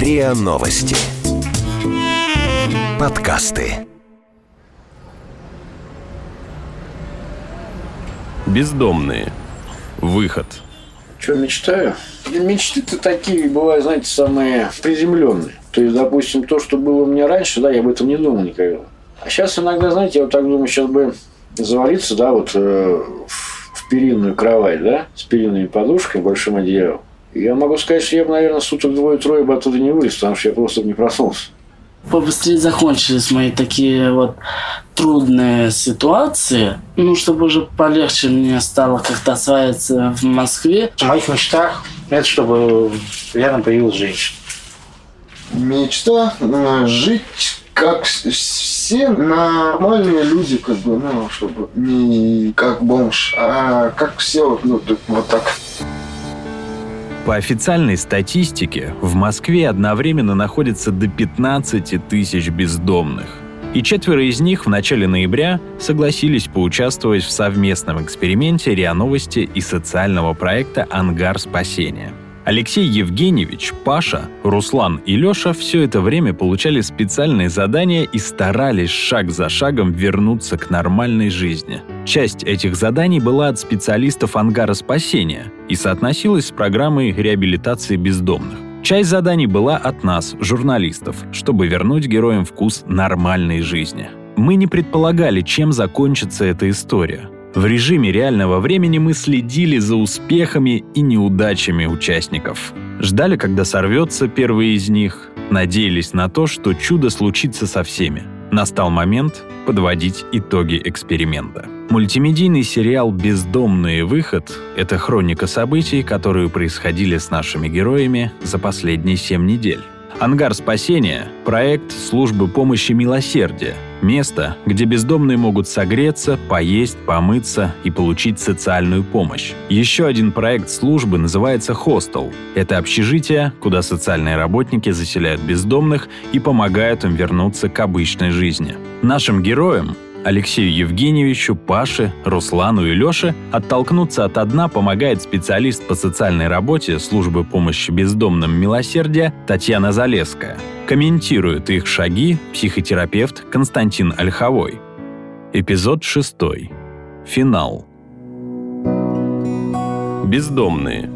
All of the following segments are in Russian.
РИА Новости. Подкасты. Бездомные. Выход. Что мечтаю? Мечты-то такие бывают, знаете, самые приземленные. То есть, допустим, то, что было у меня раньше, да, я об этом не думал никогда. А сейчас иногда, знаете, я вот так думаю, сейчас бы завалиться, да, вот э, в перинную кровать, да, с перинными подушками, большим одеялом. Я могу сказать, что я бы, наверное, суток двое-трое бы оттуда не вылез, потому что я просто бы не проснулся. Побыстрее закончились мои такие вот трудные ситуации, ну, чтобы уже полегче мне стало как-то осваиваться в Москве. В моих мечтах это чтобы рядом появилась женщина. Мечта э, жить как все нормальные люди, как бы, ну, чтобы не как бомж, а как все, ну, вот так. По официальной статистике, в Москве одновременно находится до 15 тысяч бездомных. И четверо из них в начале ноября согласились поучаствовать в совместном эксперименте РИА Новости и социального проекта «Ангар спасения». Алексей Евгеньевич, Паша, Руслан и Леша все это время получали специальные задания и старались шаг за шагом вернуться к нормальной жизни. Часть этих заданий была от специалистов ангара спасения и соотносилась с программой реабилитации бездомных. Часть заданий была от нас, журналистов, чтобы вернуть героям вкус нормальной жизни. Мы не предполагали, чем закончится эта история – в режиме реального времени мы следили за успехами и неудачами участников. Ждали, когда сорвется первый из них, надеялись на то, что чудо случится со всеми. Настал момент подводить итоги эксперимента. Мультимедийный сериал «Бездомный выход» — это хроника событий, которые происходили с нашими героями за последние семь недель. «Ангар спасения» — проект службы помощи милосердия, место, где бездомные могут согреться, поесть, помыться и получить социальную помощь. Еще один проект службы называется «Хостел». Это общежитие, куда социальные работники заселяют бездомных и помогают им вернуться к обычной жизни. Нашим героям Алексею Евгеньевичу, Паше, Руслану и Леше оттолкнуться от дна помогает специалист по социальной работе службы помощи бездомным милосердия Татьяна Залеская. Комментирует их шаги психотерапевт Константин Ольховой. Эпизод 6. Финал. Бездомные.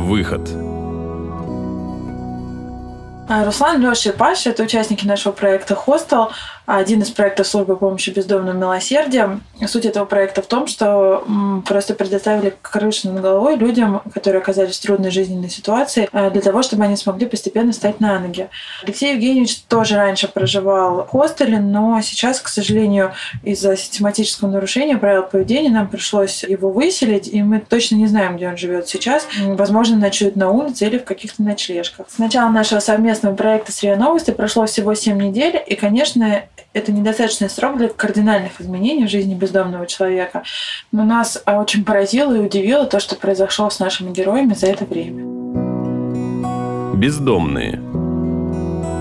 Выход. А, Руслан, Леша и Паша – это участники нашего проекта «Хостел», один из проектов службы помощи бездомным милосердием. Суть этого проекта в том, что просто предоставили крышу над головой людям, которые оказались в трудной жизненной ситуации, а, для того, чтобы они смогли постепенно стать на ноги. Алексей Евгеньевич тоже раньше проживал в хостеле, но сейчас, к сожалению, из-за систематического нарушения правил поведения нам пришлось его выселить, и мы точно не знаем, где он живет сейчас. Возможно, ночует на улице или в каких-то ночлежках. С начала нашего совместного проекта с РИА Новости прошло всего 7 недель, и, конечно, это недостаточный срок для кардинальных изменений в жизни бездомного человека. Но нас а, очень поразило и удивило то, что произошло с нашими героями за это время. Бездомные.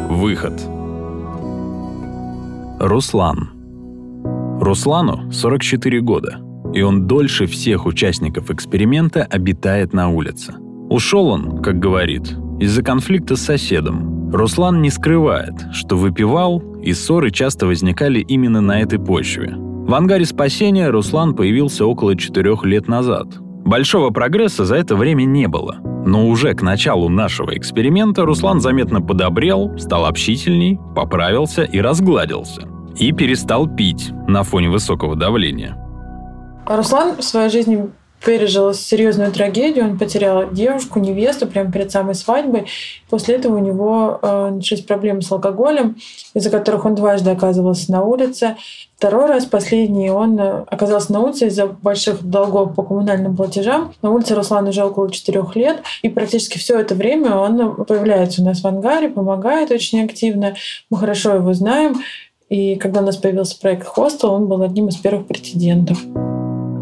Выход. Руслан. Руслану 44 года, и он дольше всех участников эксперимента обитает на улице. Ушел он, как говорит, из-за конфликта с соседом. Руслан не скрывает, что выпивал, и ссоры часто возникали именно на этой почве. В ангаре спасения Руслан появился около четырех лет назад. Большого прогресса за это время не было. Но уже к началу нашего эксперимента Руслан заметно подобрел, стал общительней, поправился и разгладился. И перестал пить на фоне высокого давления. Руслан в своей жизни пережил серьезную трагедию. Он потерял девушку, невесту прямо перед самой свадьбой. После этого у него э, начались проблемы с алкоголем, из-за которых он дважды оказывался на улице. Второй раз, последний, он э, оказался на улице из-за больших долгов по коммунальным платежам. На улице Руслан уже около четырех лет, и практически все это время он появляется у нас в ангаре, помогает очень активно. Мы хорошо его знаем. И когда у нас появился проект «Хостел», он был одним из первых претендентов.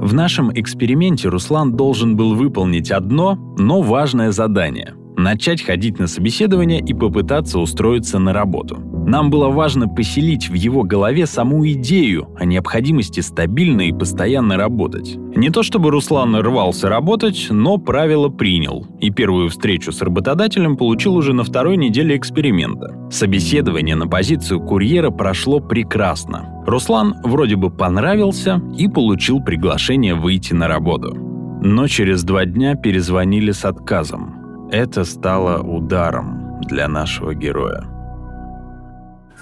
В нашем эксперименте Руслан должен был выполнить одно, но важное задание – начать ходить на собеседование и попытаться устроиться на работу. Нам было важно поселить в его голове саму идею о необходимости стабильно и постоянно работать. Не то чтобы Руслан рвался работать, но правило принял, и первую встречу с работодателем получил уже на второй неделе эксперимента. Собеседование на позицию курьера прошло прекрасно. Руслан вроде бы понравился и получил приглашение выйти на работу. Но через два дня перезвонили с отказом. Это стало ударом для нашего героя.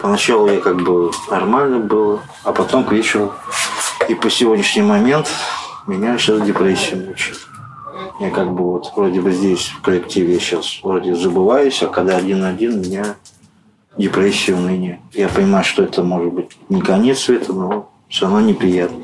Поначалу я как бы нормально было, а потом к вечеру и по сегодняшний момент меня сейчас депрессия мучает. Я как бы вот вроде бы здесь в коллективе я сейчас вроде забываюсь, а когда один-один у меня депрессия, уныние. Я понимаю, что это может быть не конец света, но все равно неприятно.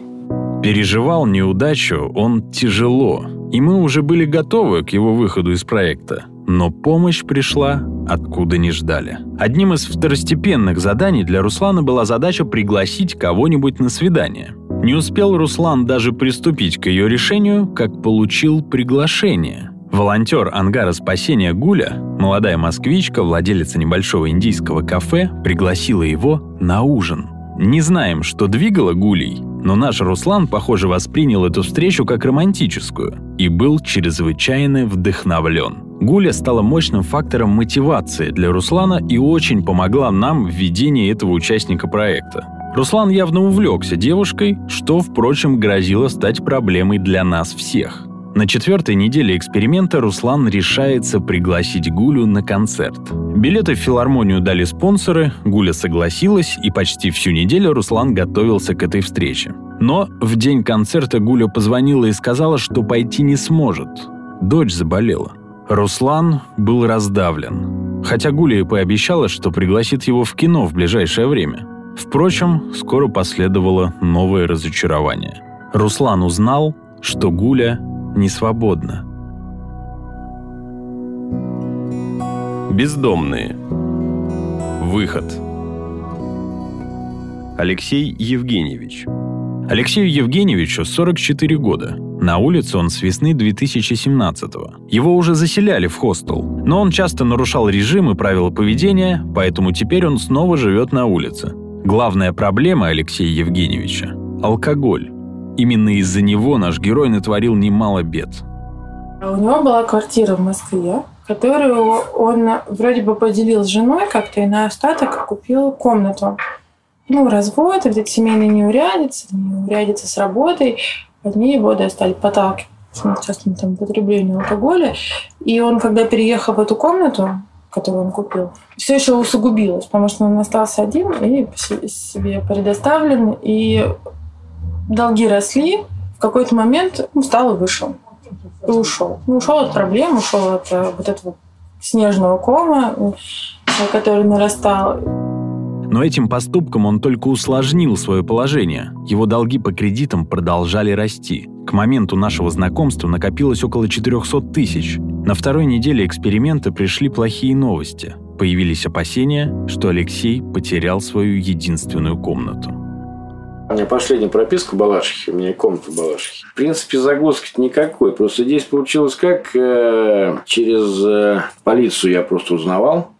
Переживал неудачу он тяжело, и мы уже были готовы к его выходу из проекта. Но помощь пришла откуда не ждали. Одним из второстепенных заданий для Руслана была задача пригласить кого-нибудь на свидание. Не успел Руслан даже приступить к ее решению, как получил приглашение. Волонтер ангара спасения Гуля, молодая москвичка, владелица небольшого индийского кафе, пригласила его на ужин. Не знаем, что двигало Гулей, но наш Руслан, похоже, воспринял эту встречу как романтическую и был чрезвычайно вдохновлен. Гуля стала мощным фактором мотивации для Руслана и очень помогла нам в ведении этого участника проекта. Руслан явно увлекся девушкой, что, впрочем, грозило стать проблемой для нас всех. На четвертой неделе эксперимента Руслан решается пригласить Гулю на концерт. Билеты в филармонию дали спонсоры, Гуля согласилась, и почти всю неделю Руслан готовился к этой встрече. Но в день концерта Гуля позвонила и сказала, что пойти не сможет. Дочь заболела. Руслан был раздавлен. Хотя Гуля и пообещала, что пригласит его в кино в ближайшее время. Впрочем, скоро последовало новое разочарование. Руслан узнал, что Гуля не свободна. Бездомные. Выход. Алексей Евгеньевич. Алексею Евгеньевичу 44 года. На улице он с весны 2017-го. Его уже заселяли в хостел, но он часто нарушал режим и правила поведения, поэтому теперь он снова живет на улице. Главная проблема Алексея Евгеньевича – алкоголь. Именно из-за него наш герой натворил немало бед. У него была квартира в Москве, которую он вроде бы поделил с женой как-то и на остаток купил комнату ну, развод, вот эти семейные неурядицы, с работой, одни его достали подталкивать к частному там, потреблению алкоголя. И он, когда переехал в эту комнату, которую он купил, все еще усугубилось, потому что он остался один и себе предоставлен, и долги росли, в какой-то момент ну, встал и вышел. И ушел. Ну, ушел от проблем, ушел от э, вот этого снежного кома, который нарастал. Но этим поступком он только усложнил свое положение. Его долги по кредитам продолжали расти. К моменту нашего знакомства накопилось около 400 тысяч. На второй неделе эксперимента пришли плохие новости. Появились опасения, что Алексей потерял свою единственную комнату. У меня последняя прописка Балашихи, у меня комната в Балашихе. В принципе, загвоздки никакой. Просто здесь получилось как э, через э, полицию я просто узнавал,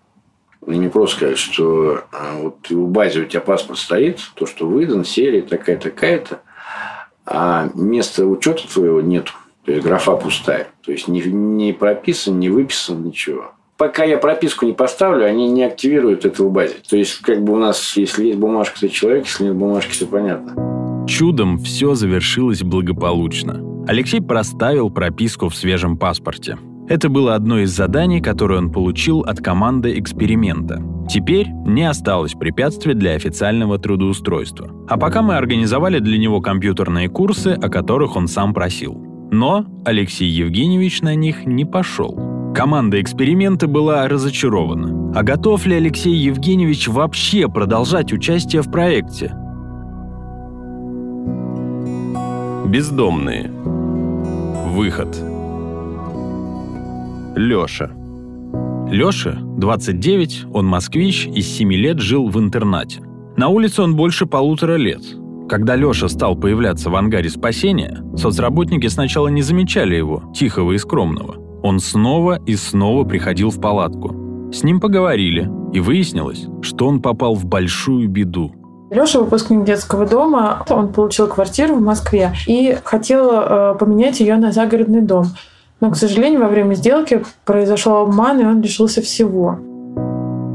и не просто сказать, что а, вот в базе у тебя паспорт стоит, то, что выдан, серия такая, такая-то, а места учета твоего нету. То есть графа пустая. То есть не, не прописан, не выписан, ничего. Пока я прописку не поставлю, они не активируют это в базе. То есть, как бы у нас, если есть бумажка, то человек, если нет бумажки, все понятно. Чудом все завершилось благополучно. Алексей проставил прописку в свежем паспорте. Это было одно из заданий, которое он получил от команды эксперимента. Теперь не осталось препятствий для официального трудоустройства. А пока мы организовали для него компьютерные курсы, о которых он сам просил. Но Алексей Евгеньевич на них не пошел. Команда эксперимента была разочарована. А готов ли Алексей Евгеньевич вообще продолжать участие в проекте? Бездомные. Выход. Лёша. Лёша, 29, он москвич и с 7 лет жил в интернате. На улице он больше полутора лет. Когда Лёша стал появляться в ангаре спасения, соцработники сначала не замечали его, тихого и скромного. Он снова и снова приходил в палатку. С ним поговорили, И выяснилось, что он попал в большую беду. Леша выпускник детского дома, он получил квартиру в Москве и хотел э, поменять ее на загородный дом. Но, к сожалению, во время сделки произошел обман, и он лишился всего.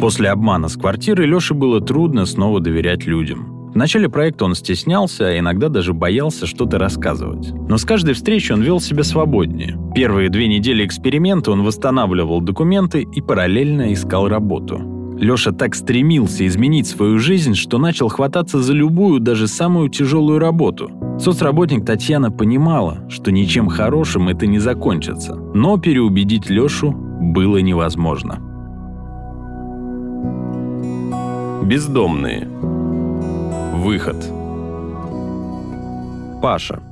После обмана с квартиры Леше было трудно снова доверять людям. В начале проекта он стеснялся, а иногда даже боялся что-то рассказывать. Но с каждой встречей он вел себя свободнее. Первые две недели эксперимента он восстанавливал документы и параллельно искал работу. Леша так стремился изменить свою жизнь, что начал хвататься за любую, даже самую тяжелую работу. Соцработник Татьяна понимала, что ничем хорошим это не закончится, но переубедить Лешу было невозможно. Бездомные. Выход. Паша.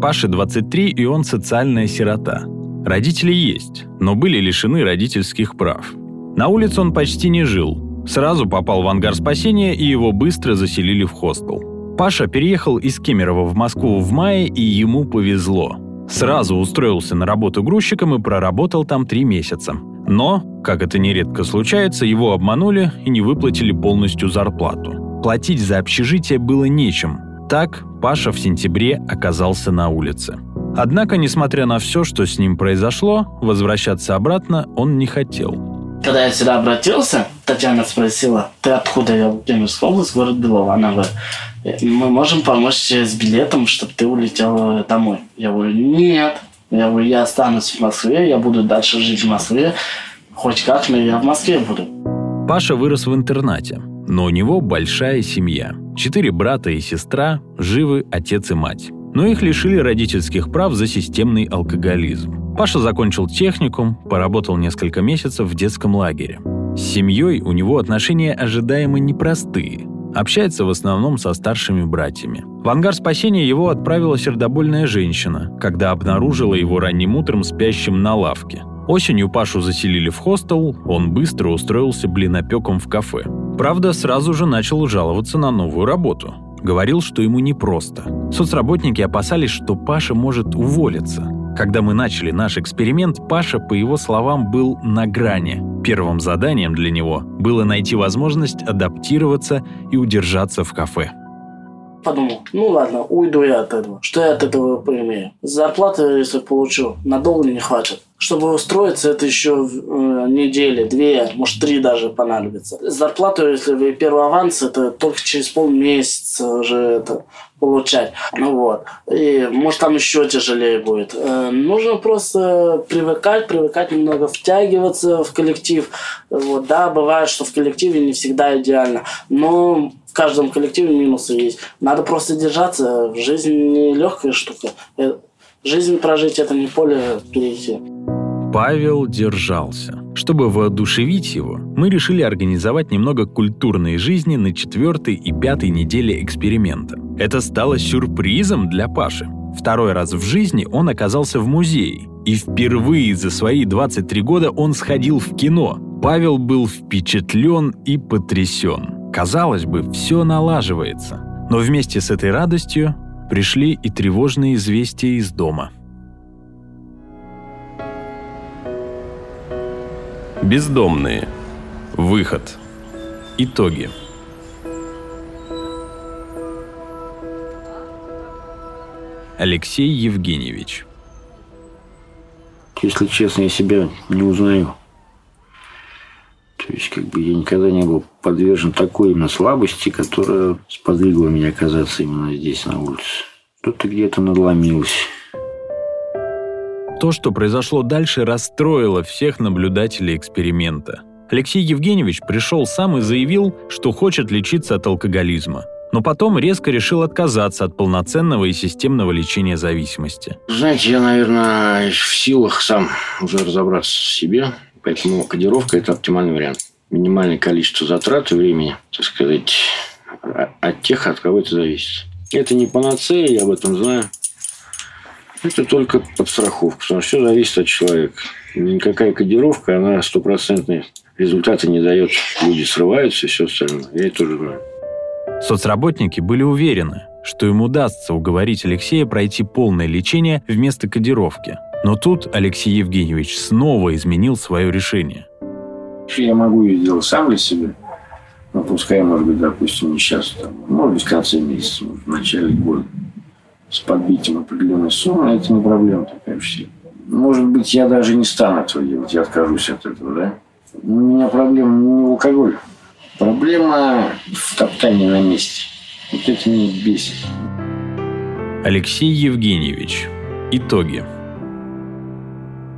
Паше 23, и он социальная сирота. Родители есть, но были лишены родительских прав. На улице он почти не жил. Сразу попал в ангар спасения, и его быстро заселили в хостел. Паша переехал из Кемерово в Москву в мае, и ему повезло. Сразу устроился на работу грузчиком и проработал там три месяца. Но, как это нередко случается, его обманули и не выплатили полностью зарплату. Платить за общежитие было нечем. Так Паша в сентябре оказался на улице. Однако, несмотря на все, что с ним произошло, возвращаться обратно он не хотел. Когда я сюда обратился, Татьяна спросила, ты откуда? Я Кемеровская область, город Белово. Она говорит, мы можем помочь тебе с билетом, чтобы ты улетел домой. Я говорю, нет. Я говорю, я останусь в Москве, я буду дальше жить в Москве. Хоть как, но я в Москве буду. Паша вырос в интернате, но у него большая семья. Четыре брата и сестра, живы отец и мать. Но их лишили родительских прав за системный алкоголизм. Паша закончил техникум, поработал несколько месяцев в детском лагере. С семьей у него отношения ожидаемо непростые. Общается в основном со старшими братьями. В ангар спасения его отправила сердобольная женщина, когда обнаружила его ранним утром спящим на лавке. Осенью Пашу заселили в хостел, он быстро устроился блинопеком в кафе. Правда, сразу же начал жаловаться на новую работу. Говорил, что ему непросто. Соцработники опасались, что Паша может уволиться. Когда мы начали наш эксперимент, Паша, по его словам, был на грани. Первым заданием для него было найти возможность адаптироваться и удержаться в кафе. Подумал, ну ладно, уйду я от этого. Что я от этого поимею? Зарплаты, если получу, надолго не хватит. Чтобы устроиться, это еще э, недели, две, может, три даже понадобится. Зарплату, если вы первый аванс, это только через полмесяца уже это получать. Ну вот. И может там еще тяжелее будет. Э, нужно просто привыкать, привыкать немного втягиваться в коллектив. Вот, да, бывает, что в коллективе не всегда идеально. Но в каждом коллективе минусы есть. Надо просто держаться. Жизнь не легкая штука. Э, жизнь прожить это не поле перейти. Павел держался. Чтобы воодушевить его, мы решили организовать немного культурной жизни на четвертой и пятой неделе эксперимента. Это стало сюрпризом для Паши. Второй раз в жизни он оказался в музее. И впервые за свои 23 года он сходил в кино. Павел был впечатлен и потрясен. Казалось бы, все налаживается. Но вместе с этой радостью пришли и тревожные известия из дома – Бездомные. Выход. Итоги. Алексей Евгеньевич. Если честно, я себя не узнаю. То есть, как бы я никогда не был подвержен такой именно слабости, которая сподвигла меня оказаться именно здесь, на улице. Что-то где-то надломилось. То, что произошло дальше, расстроило всех наблюдателей эксперимента. Алексей Евгеньевич пришел сам и заявил, что хочет лечиться от алкоголизма. Но потом резко решил отказаться от полноценного и системного лечения зависимости. Знаете, я, наверное, в силах сам уже разобраться в себе, поэтому кодировка – это оптимальный вариант. Минимальное количество затрат и времени, так сказать, от тех, от кого это зависит. Это не панацея, я об этом знаю. Это только подстраховка, потому что все зависит от человека. Никакая кодировка, она стопроцентные результаты не дает. Люди срываются и все остальное. Я это тоже знаю. Соцработники были уверены, что им удастся уговорить Алексея пройти полное лечение вместо кодировки. Но тут Алексей Евгеньевич снова изменил свое решение. Я могу ее делать сам для себя. Ну, пускай, может быть, допустим, не сейчас, там, может быть, в конце месяца, может, в начале года. С подбитием определенной суммы, это не проблема такая вообще. Может быть, я даже не стану этого делать, я откажусь от этого, да? У меня проблема не в алкоголе. Проблема в топтании на месте. Вот это меня бесит. Алексей Евгеньевич. Итоги.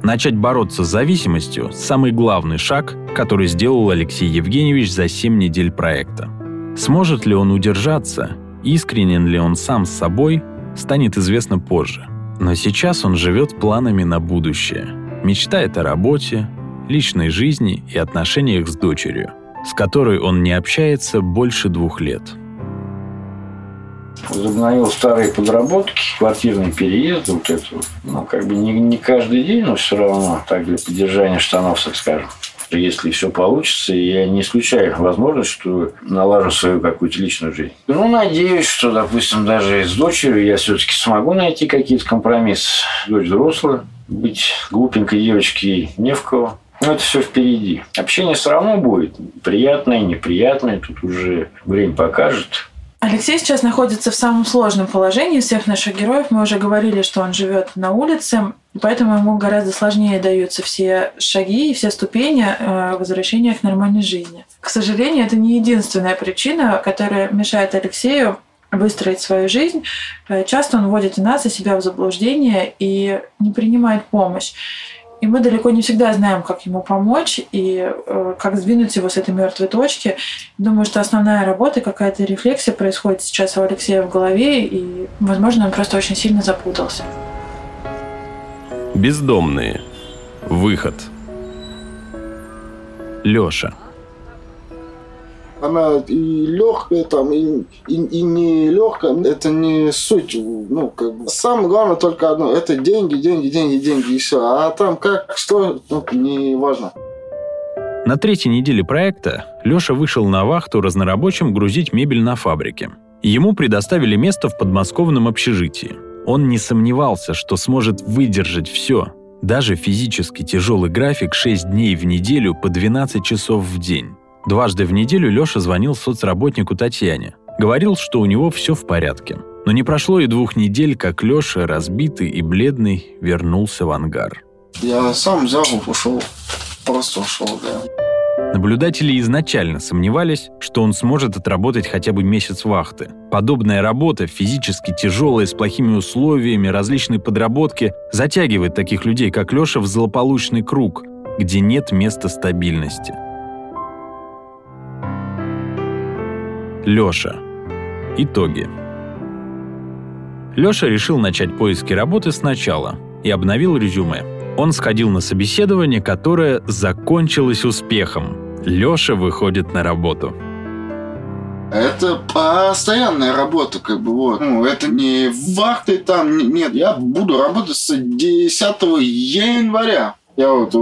Начать бороться с зависимостью – самый главный шаг, который сделал Алексей Евгеньевич за 7 недель проекта. Сможет ли он удержаться, искренен ли он сам с собой, станет известно позже. Но сейчас он живет планами на будущее. Мечтает о работе, личной жизни и отношениях с дочерью, с которой он не общается больше двух лет – возобновил старые подработки, квартирные переезды, вот это вот. Ну, как бы не, не каждый день, но все равно так для поддержания штанов, так скажем. Если все получится, я не исключаю возможность, что налажу свою какую-то личную жизнь. Ну, надеюсь, что, допустим, даже с дочерью я все-таки смогу найти какие-то компромиссы. Дочь взрослая, быть глупенькой девочкой не в кого. Но это все впереди. Общение все равно будет. Приятное, неприятное. Тут уже время покажет. Алексей сейчас находится в самом сложном положении всех наших героев. Мы уже говорили, что он живет на улице, поэтому ему гораздо сложнее даются все шаги и все ступени э, возвращения к нормальной жизни. К сожалению, это не единственная причина, которая мешает Алексею выстроить свою жизнь. Э, часто он вводит и нас, и себя в заблуждение и не принимает помощь. И мы далеко не всегда знаем, как ему помочь и э, как сдвинуть его с этой мертвой точки. Думаю, что основная работа, какая-то рефлексия происходит сейчас у Алексея в голове, и, возможно, он просто очень сильно запутался. Бездомные. Выход. Лёша она и легкая там, и, и, и не легкая, это не суть. Ну, как бы. Самое главное только одно, это деньги, деньги, деньги, деньги, и все. А там как, что, ну, не важно. На третьей неделе проекта Леша вышел на вахту разнорабочим грузить мебель на фабрике. Ему предоставили место в подмосковном общежитии. Он не сомневался, что сможет выдержать все, даже физически тяжелый график 6 дней в неделю по 12 часов в день. Дважды в неделю Леша звонил соцработнику Татьяне. Говорил, что у него все в порядке. Но не прошло и двух недель, как Леша, разбитый и бледный, вернулся в ангар. Я сам взял и ушел. Просто ушел, да. Наблюдатели изначально сомневались, что он сможет отработать хотя бы месяц вахты. Подобная работа, физически тяжелая, с плохими условиями, различные подработки, затягивает таких людей, как Леша, в злополучный круг, где нет места стабильности. Лёша. Итоги. Лёша решил начать поиски работы сначала и обновил резюме. Он сходил на собеседование, которое закончилось успехом. Лёша выходит на работу. Это постоянная работа, как бы вот. Ну, это не вахты там, нет. Я буду работать с 10 января. Я вот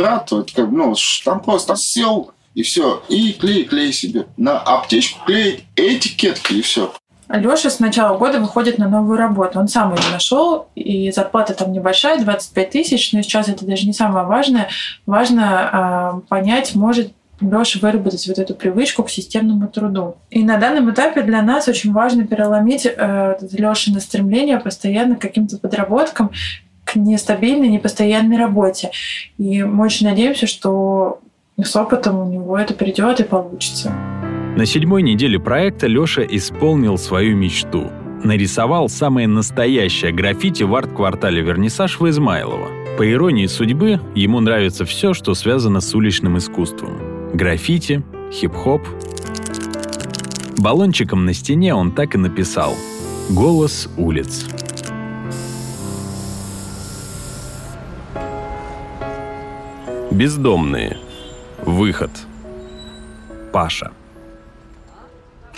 рад, вот, как, ну, там просто сел, и все. И клей, клей себе. На аптечку клеить этикетки, и все. Леша с начала года выходит на новую работу. Он сам ее нашел, и зарплата там небольшая, 25 тысяч, но сейчас это даже не самое важное. Важно э, понять, может Леша выработать вот эту привычку к системному труду. И на данном этапе для нас очень важно переломить э, Лешино стремление постоянно к каким-то подработкам, к нестабильной, непостоянной работе. И мы очень надеемся, что и с опытом у него это придет и получится. На седьмой неделе проекта Леша исполнил свою мечту. Нарисовал самое настоящее граффити в арт-квартале Вернисаж в Измайлово. По иронии судьбы, ему нравится все, что связано с уличным искусством. Граффити, хип-хоп. Баллончиком на стене он так и написал «Голос улиц». Бездомные. Выход. Паша.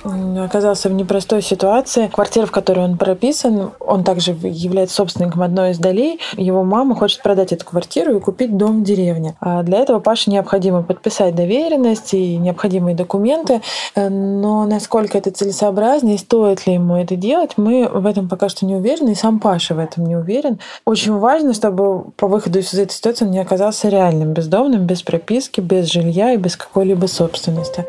Оказался в непростой ситуации. Квартира, в которой он прописан, он также является собственником одной из долей. Его мама хочет продать эту квартиру и купить дом в деревне. А для этого Паше необходимо подписать доверенность и необходимые документы. Но насколько это целесообразно и стоит ли ему это делать, мы в этом пока что не уверены, и сам Паша в этом не уверен. Очень важно, чтобы по выходу из этой ситуации он не оказался реальным бездомным, без прописки, без жилья и без какой-либо собственности.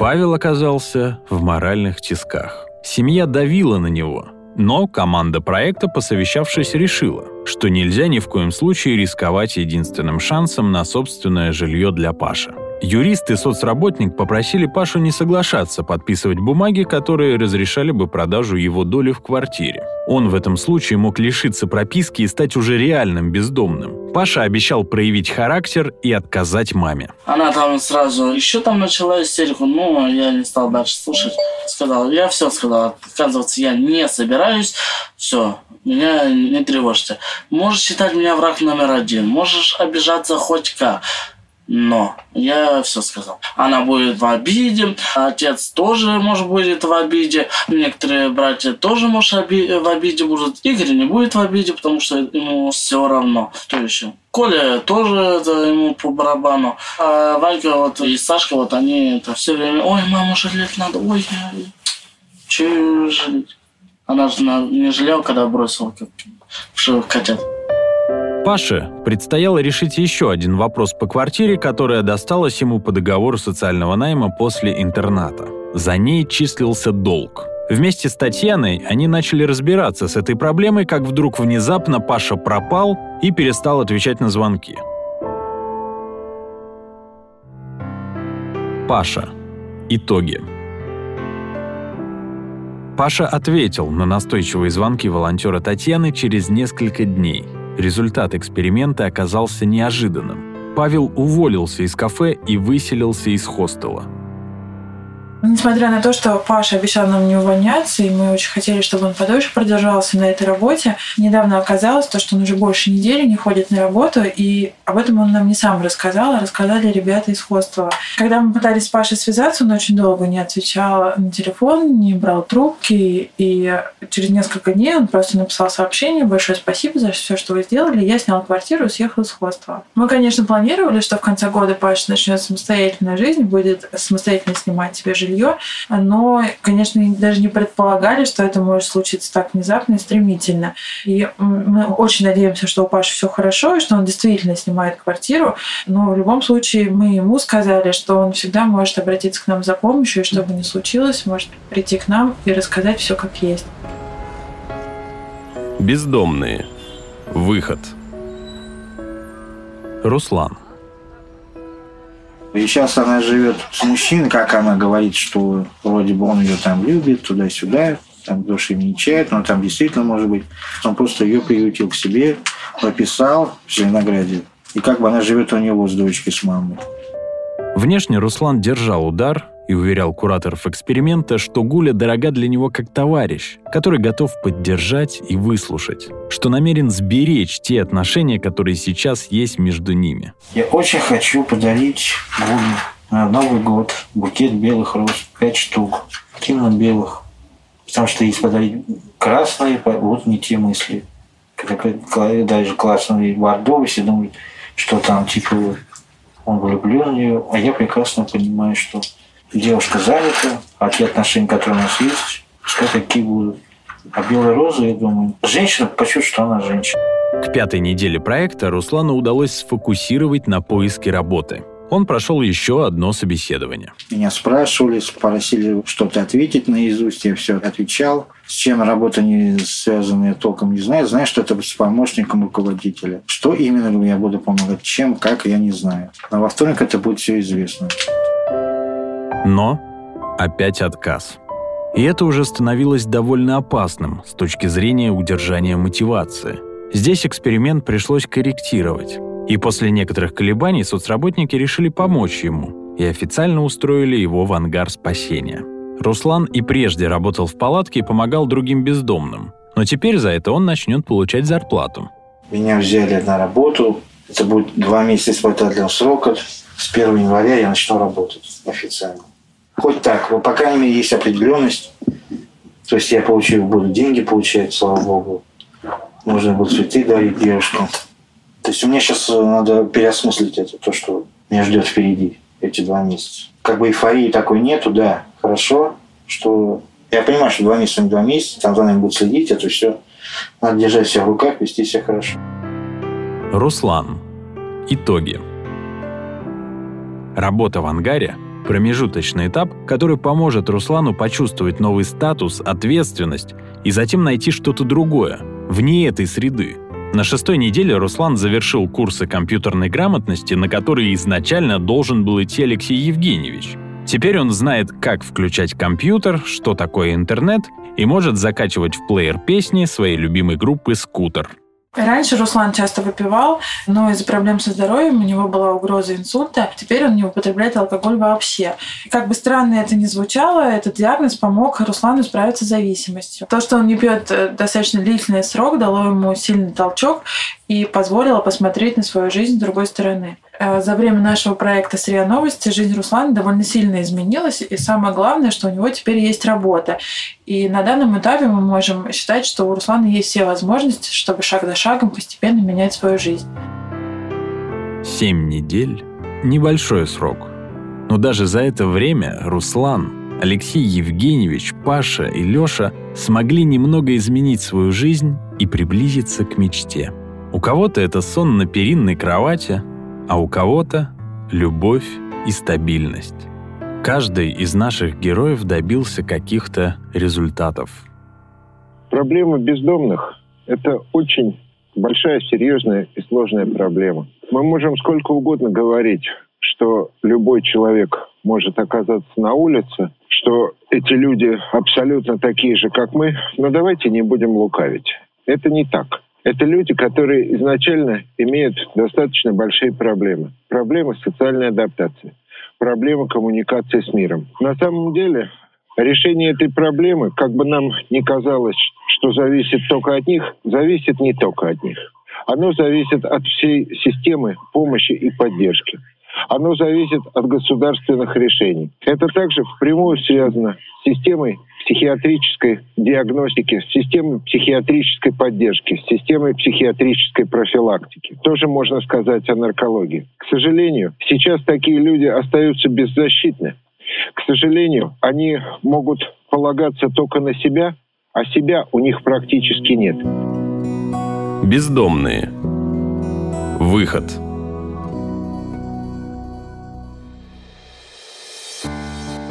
Павел оказался в моральных тисках. Семья давила на него, но команда проекта, посовещавшись, решила, что нельзя ни в коем случае рисковать единственным шансом на собственное жилье для Паши. Юрист и соцработник попросили Пашу не соглашаться подписывать бумаги, которые разрешали бы продажу его доли в квартире. Он в этом случае мог лишиться прописки и стать уже реальным бездомным. Паша обещал проявить характер и отказать маме. Она там сразу еще там начала истерику, но я не стал дальше слушать. Сказал, я все сказал, отказываться я не собираюсь, все, меня не тревожьте. Можешь считать меня враг номер один, можешь обижаться хоть как. Но я все сказал. Она будет в обиде, отец тоже, может, будет в обиде, некоторые братья тоже, может, в обиде будут. Игорь не будет в обиде, потому что ему все равно. Что еще? Коля тоже это ему по барабану. А Ванька вот и Сашка вот они это все время, ой, мама, жалеть надо, ой, я... че жалеть? Она же не жалела, когда бросила как в котят. Паше предстояло решить еще один вопрос по квартире, которая досталась ему по договору социального найма после интерната. За ней числился долг. Вместе с Татьяной они начали разбираться с этой проблемой, как вдруг внезапно Паша пропал и перестал отвечать на звонки. Паша. Итоги. Паша ответил на настойчивые звонки волонтера Татьяны через несколько дней – Результат эксперимента оказался неожиданным. Павел уволился из кафе и выселился из хостела – Несмотря на то, что Паша обещал нам не увольняться, и мы очень хотели, чтобы он подольше продержался на этой работе, недавно оказалось то, что он уже больше недели не ходит на работу, и об этом он нам не сам рассказал, а рассказали ребята из хостела. Когда мы пытались с Пашей связаться, он очень долго не отвечал на телефон, не брал трубки, и через несколько дней он просто написал сообщение «Большое спасибо за все, что вы сделали, я снял квартиру и съехал из хостела». Мы, конечно, планировали, что в конце года Паша начнет самостоятельную жизнь, будет самостоятельно снимать себе жилье, жилье, но, конечно, даже не предполагали, что это может случиться так внезапно и стремительно. И мы очень надеемся, что у Паши все хорошо, и что он действительно снимает квартиру, но в любом случае мы ему сказали, что он всегда может обратиться к нам за помощью, и что бы ни случилось, может прийти к нам и рассказать все как есть. Бездомные. Выход. Руслан. И сейчас она живет с мужчиной, как она говорит, что вроде бы он ее там любит, туда-сюда, там души не чает, но там действительно может быть. Он просто ее приютил к себе, прописал в Зеленограде. И как бы она живет у него с дочкой, с мамой. Внешне Руслан держал удар, и уверял кураторов эксперимента, что Гуля дорога для него как товарищ, который готов поддержать и выслушать, что намерен сберечь те отношения, которые сейчас есть между ними. Я очень хочу подарить Гуле на Новый год букет белых роз, пять штук, темно-белых, потому что если подарить красные, вот не те мысли. Когда даже классные бордовые, все думают, что там типа он влюблен в нее, а я прекрасно понимаю, что девушка занята, а те отношения, которые у нас есть, пускай такие будут. А белая роза, я думаю, женщина почувствует, что она женщина. К пятой неделе проекта Руслану удалось сфокусировать на поиске работы. Он прошел еще одно собеседование. Меня спрашивали, попросили что-то ответить наизусть, я все отвечал. С чем работа не связана, я толком не знаю. Знаю, что это с помощником руководителя. Что именно я буду помогать, чем, как, я не знаю. А во вторник это будет все известно. Но опять отказ. И это уже становилось довольно опасным с точки зрения удержания мотивации. Здесь эксперимент пришлось корректировать. И после некоторых колебаний соцработники решили помочь ему и официально устроили его в ангар спасения. Руслан и прежде работал в палатке и помогал другим бездомным. Но теперь за это он начнет получать зарплату. Меня взяли на работу. Это будет два месяца испытательного срока. С 1 января я начну работать официально. Хоть так, по крайней мере, есть определенность. То есть я получил, буду деньги получать, слава богу. Можно будет цветы дарить девушкам. То есть у меня сейчас э, надо переосмыслить это, то, что меня ждет впереди эти два месяца. Как бы эйфории такой нету, да, хорошо, что я понимаю, что два месяца, два месяца, там за нами будут следить, это все. Надо держать себя в руках, вести себя хорошо. Руслан. Итоги. Работа в ангаре – промежуточный этап, который поможет Руслану почувствовать новый статус, ответственность и затем найти что-то другое, вне этой среды. На шестой неделе Руслан завершил курсы компьютерной грамотности, на которые изначально должен был идти Алексей Евгеньевич. Теперь он знает, как включать компьютер, что такое интернет, и может закачивать в плеер песни своей любимой группы «Скутер». Раньше Руслан часто выпивал, но из-за проблем со здоровьем у него была угроза инсульта. Теперь он не употребляет алкоголь вообще. Как бы странно это ни звучало, этот диагноз помог Руслану справиться с зависимостью. То, что он не пьет э, достаточно длительный срок, дало ему сильный толчок и позволило посмотреть на свою жизнь с другой стороны. Э, за время нашего проекта с РИА Новости жизнь Руслана довольно сильно изменилась, и самое главное, что у него теперь есть работа. И на данном этапе мы можем считать, что у Руслана есть все возможности, чтобы шаг за шагом постепенно менять свою жизнь. Семь недель – небольшой срок. Но даже за это время Руслан, Алексей Евгеньевич, Паша и Лёша смогли немного изменить свою жизнь и приблизиться к мечте. У кого-то это сон на перинной кровати, а у кого-то — любовь и стабильность. Каждый из наших героев добился каких-то результатов. Проблема бездомных – это очень большая, серьезная и сложная проблема. Мы можем сколько угодно говорить, что любой человек может оказаться на улице, что эти люди абсолютно такие же, как мы, но давайте не будем лукавить. Это не так. Это люди, которые изначально имеют достаточно большие проблемы. Проблемы социальной адаптации, проблемы коммуникации с миром. На самом деле решение этой проблемы, как бы нам ни казалось, что зависит только от них, зависит не только от них. Оно зависит от всей системы помощи и поддержки. Оно зависит от государственных решений. Это также впрямую связано с системой психиатрической диагностики, с системой психиатрической поддержки, с системой психиатрической профилактики. Тоже можно сказать о наркологии. К сожалению, сейчас такие люди остаются беззащитны. К сожалению, они могут полагаться только на себя, а себя у них практически нет. Бездомные. Выход.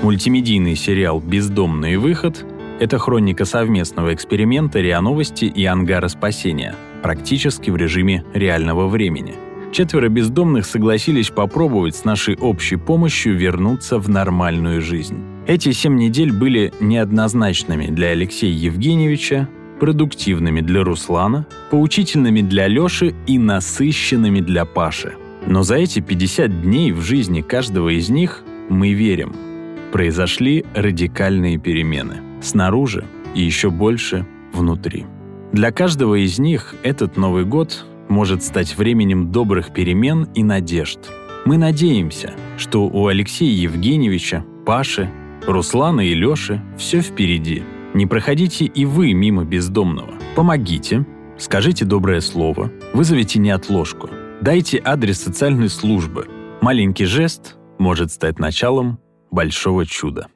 Мультимедийный сериал «Бездомный выход» — это хроника совместного эксперимента РИА Новости и Ангара Спасения, практически в режиме реального времени. Четверо бездомных согласились попробовать с нашей общей помощью вернуться в нормальную жизнь. Эти семь недель были неоднозначными для Алексея Евгеньевича, продуктивными для Руслана, поучительными для Лёши и насыщенными для Паши. Но за эти 50 дней в жизни каждого из них мы верим – произошли радикальные перемены. Снаружи и еще больше внутри. Для каждого из них этот Новый год может стать временем добрых перемен и надежд. Мы надеемся, что у Алексея Евгеньевича, Паши, Руслана и Лёши все впереди. Не проходите и вы мимо бездомного. Помогите, скажите доброе слово, вызовите неотложку, дайте адрес социальной службы. Маленький жест может стать началом большого чуда.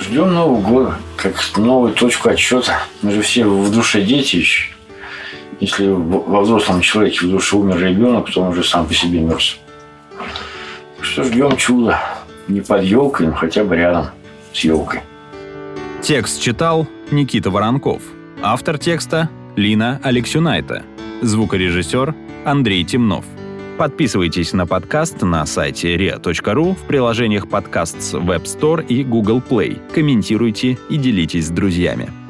Ждем Нового года, как новую точку отсчета. Мы же все в душе дети еще. Если во взрослом человеке в душе умер ребенок, то он уже сам по себе мерз. Что ждем чуда. Не под елкой, но хотя бы рядом с елкой. Текст читал Никита Воронков. Автор текста Лина Алексюнайта. Звукорежиссер Андрей Темнов. Подписывайтесь на подкаст на сайте ria.ru в приложениях подкаст с Web Store и Google Play. Комментируйте и делитесь с друзьями.